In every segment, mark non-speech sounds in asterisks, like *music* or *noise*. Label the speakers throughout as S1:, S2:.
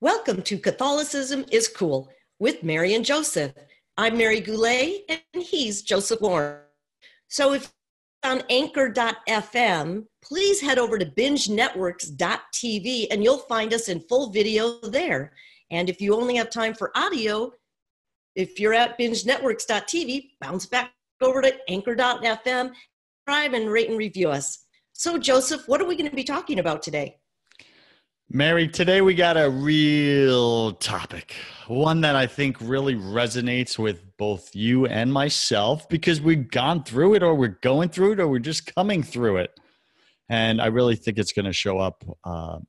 S1: Welcome to Catholicism is Cool with Mary and Joseph. I'm Mary Goulet and he's Joseph Warren. So if on anchor.fm, please head over to bingenetworks.tv and you'll find us in full video there. And if you only have time for audio, if you're at bingenetworks.tv, bounce back over to anchor.fm, subscribe and rate and review us. So, Joseph, what are we going to be talking about today?
S2: Mary, today we got a real topic, one that I think really resonates with both you and myself because we've gone through it, or we're going through it, or we're just coming through it. And I really think it's going to show up um,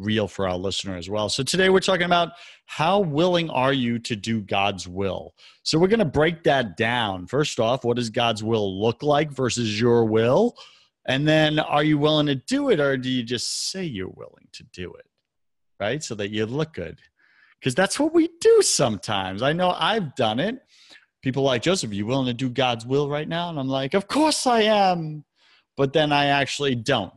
S2: real for our listener as well. So today we're talking about how willing are you to do God's will? So we're going to break that down. First off, what does God's will look like versus your will? And then are you willing to do it or do you just say you're willing to do it? Right? So that you look good. Because that's what we do sometimes. I know I've done it. People like, Joseph, you willing to do God's will right now? And I'm like, of course I am. But then I actually don't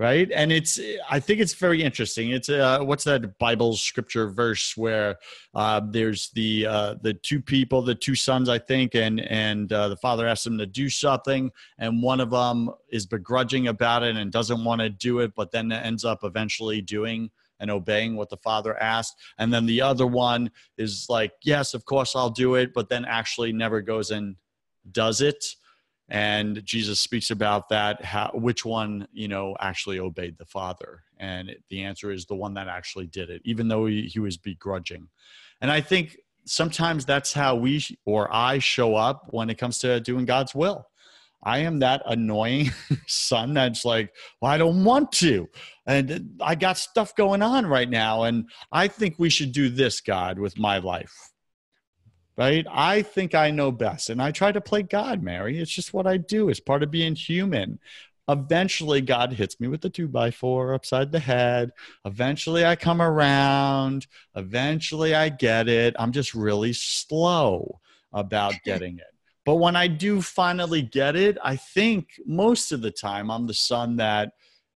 S2: right? And it's i think it's very interesting. It's uh what's that bible scripture verse where uh there's the uh the two people the two sons i think and and uh, the father asks them to do something and one of them is begrudging about it and doesn't want to do it but then ends up eventually doing and obeying what the father asked. And then the other one is like yes of course i'll do it but then actually never goes and does it and jesus speaks about that how, which one you know actually obeyed the father. And the answer is the one that actually did it even though he, he was begrudging. And i think sometimes that's how we or i show up when it comes to doing god's will. I am that annoying *laughs* son that's like well i don't want to. And i got stuff going on right now and i think we should do this god with my life right? I think I know best. And I try to play God, Mary. It's just what I do, it's part of being human. Eventually, God hits me with the two by four upside the head. Eventually, I come around. Eventually, I get it. I'm just really slow about *laughs* getting it. But when I do finally get it, I think most of the time I'm the son that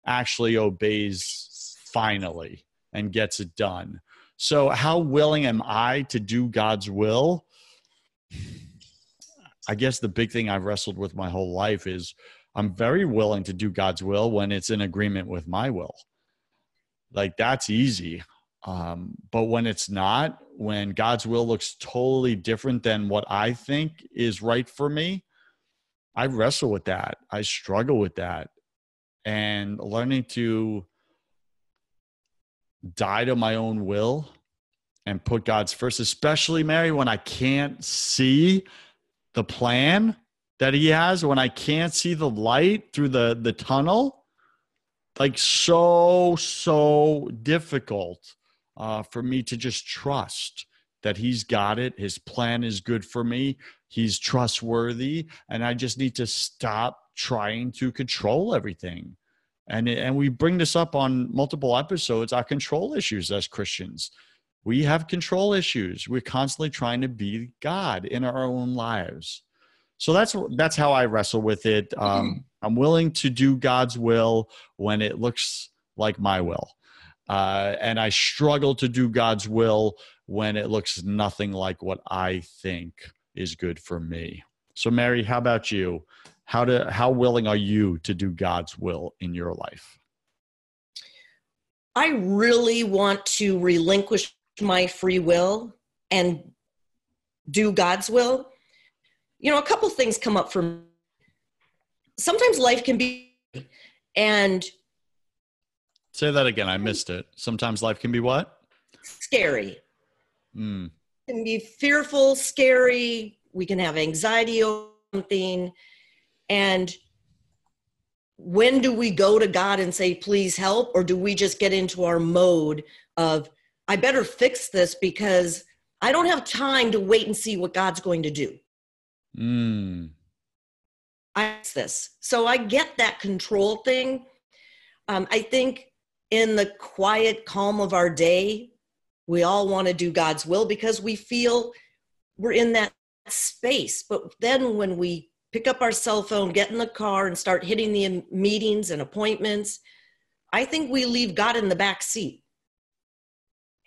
S2: actually obeys finally and gets it done. So, how willing am I to do God's will? I guess the big thing I've wrestled with my whole life is I'm very willing to do God's will when it's in agreement with my will. Like that's easy. Um, but when it's not, when God's will looks totally different than what I think is right for me, I wrestle with that. I struggle with that. And learning to die to my own will and put God's first, especially Mary, when I can't see the plan that He has, when I can't see the light through the, the tunnel. Like, so, so difficult uh, for me to just trust that He's got it. His plan is good for me. He's trustworthy. And I just need to stop trying to control everything. And, and we bring this up on multiple episodes our control issues as Christians we have control issues. We're constantly trying to be God in our own lives. So that's that's how I wrestle with it. *clears throat* Um, I'm willing to do God's will when it looks like my will, uh, and I struggle to do God's will when it looks nothing like what I think is good for me. So, Mary, how about you? How to how willing are you to do God's will in your life?
S1: I really want to relinquish my free will and do God's will, you know, a couple things come up for me. Sometimes life can be, and
S2: say that again. I missed it. Sometimes life can be what?
S1: Scary. Mm. It can be fearful, scary. We can have anxiety over something. And when do we go to God and say, please help? Or do we just get into our mode of, I better fix this because I don't have time to wait and see what God's going to do. Mm. I this. So I get that control thing. Um, I think in the quiet calm of our day, we all want to do God's will because we feel we're in that space. But then when we pick up our cell phone, get in the car, and start hitting the meetings and appointments, I think we leave God in the back seat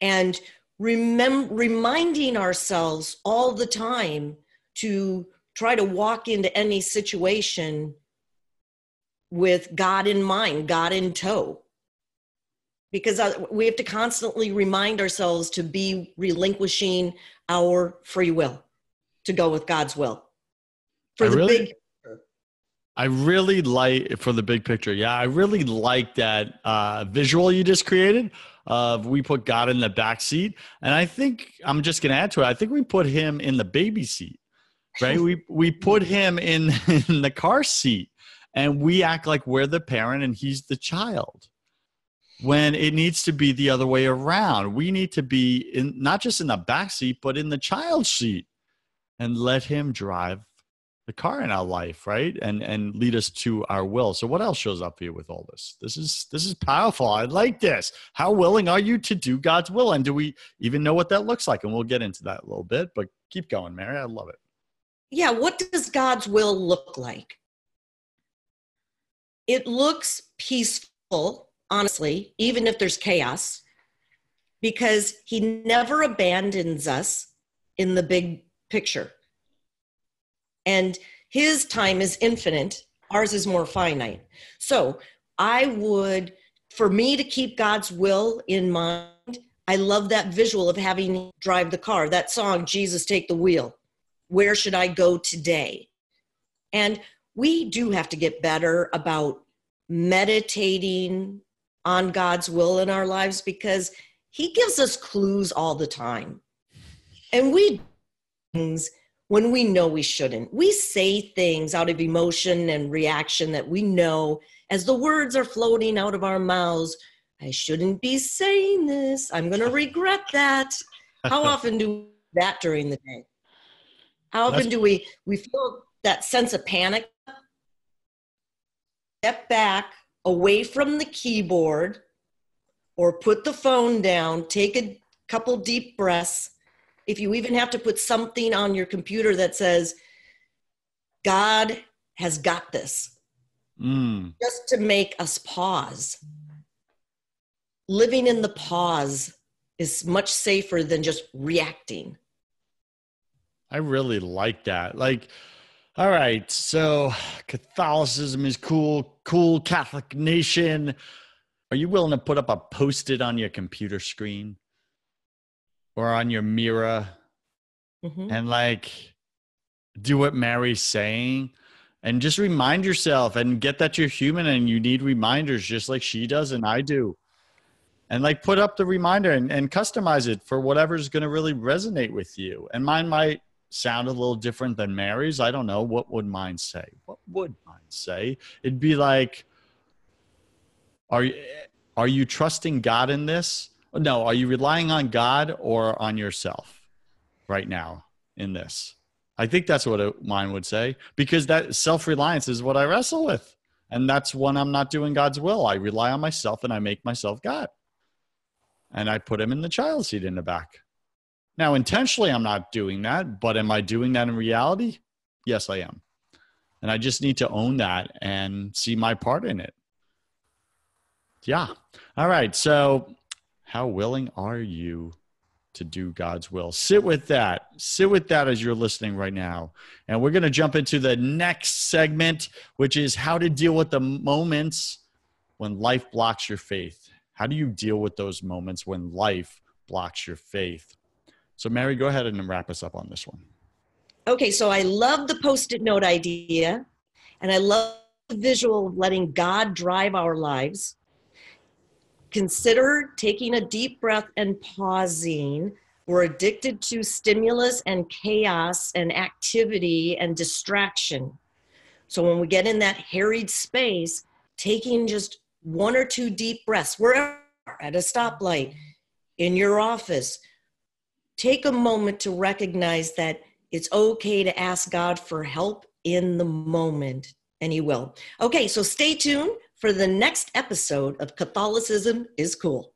S1: and remem- reminding ourselves all the time to try to walk into any situation with God in mind, God in tow. Because uh, we have to constantly remind ourselves to be relinquishing our free will to go with God's will.
S2: For I the really, big I really like for the big picture. Yeah, I really like that uh, visual you just created of we put God in the back seat, and I think I'm just to add to it. I think we put him in the baby seat, right? we we put him in *laughs* in the car seat, and we act like we're the parent and he's the child. When it needs to be the other way around, we need to be in not just in the back seat, but in the child seat, and let him drive the car in our life right and and lead us to our will. So what else shows up for you with all this? This is this is powerful. I like this. How willing are you to do god's will? And do we even know what that looks like? And we'll get into that a little bit but keep going mary. I love it.
S1: Yeah what does god's will look like? It looks peaceful honestly even if there's chaos because he never abandons us in the big picture and his time is infinite, ours is more finite. So I would, for me to keep God's will in mind, I love that visual of having drive the car, that song, Jesus Take the Wheel. Where should I go today? And we do have to get better about meditating on God's will in our lives because He gives us clues all the time. And we things when we know we shouldn't. We say things out of emotion and reaction that we know as the words are floating out of our mouths. I shouldn't be saying this. I'm going to regret that. How *laughs* often do that during the day? How often That's... do we we feel that sense of panic? Step back away from the keyboard or put the phone down, take a couple deep breaths if you even have to put something on your computer that says, God has got this, mm. just to make us pause. Living in the pause is much safer than just reacting.
S2: I really like that. Like, all right, so Catholicism is cool, cool Catholic nation. Are you willing to put up a post it on your computer screen? Or on your mirror mm-hmm. and like do what Mary's saying and just remind yourself and get that you're human and you need reminders just like she does and I do. And like put up the reminder and, and customize it for whatever's going to really resonate with you. And mine might sound a little different than Mary's. I don't know. What would mine say? What would mine say? It'd be like, are you, are you trusting God in this? No, are you relying on God or on yourself right now in this? I think that's what mine would say because that self reliance is what I wrestle with. And that's when I'm not doing God's will. I rely on myself and I make myself God. And I put him in the child seat in the back. Now, intentionally, I'm not doing that, but am I doing that in reality? Yes, I am. And I just need to own that and see my part in it. Yeah. All right. So how willing are you to do God's will? Sit with that. Sit with that as you're listening right now. And we're going to jump into the next segment, which is how to deal with the moments when life blocks your faith. How do you deal with those moments when life blocks your faith? So, Mary, go ahead and wrap us up on this one.
S1: Okay, so I love the post it note idea, and I love the visual of letting God drive our lives consider taking a deep breath and pausing. We're addicted to stimulus and chaos and activity and distraction. So when we get in that harried space, taking just one or two deep breaths, wherever at a stoplight, in your office, take a moment to recognize that it's okay to ask God for help in the moment, and He will. Okay, so stay tuned for the next episode of Catholicism is Cool.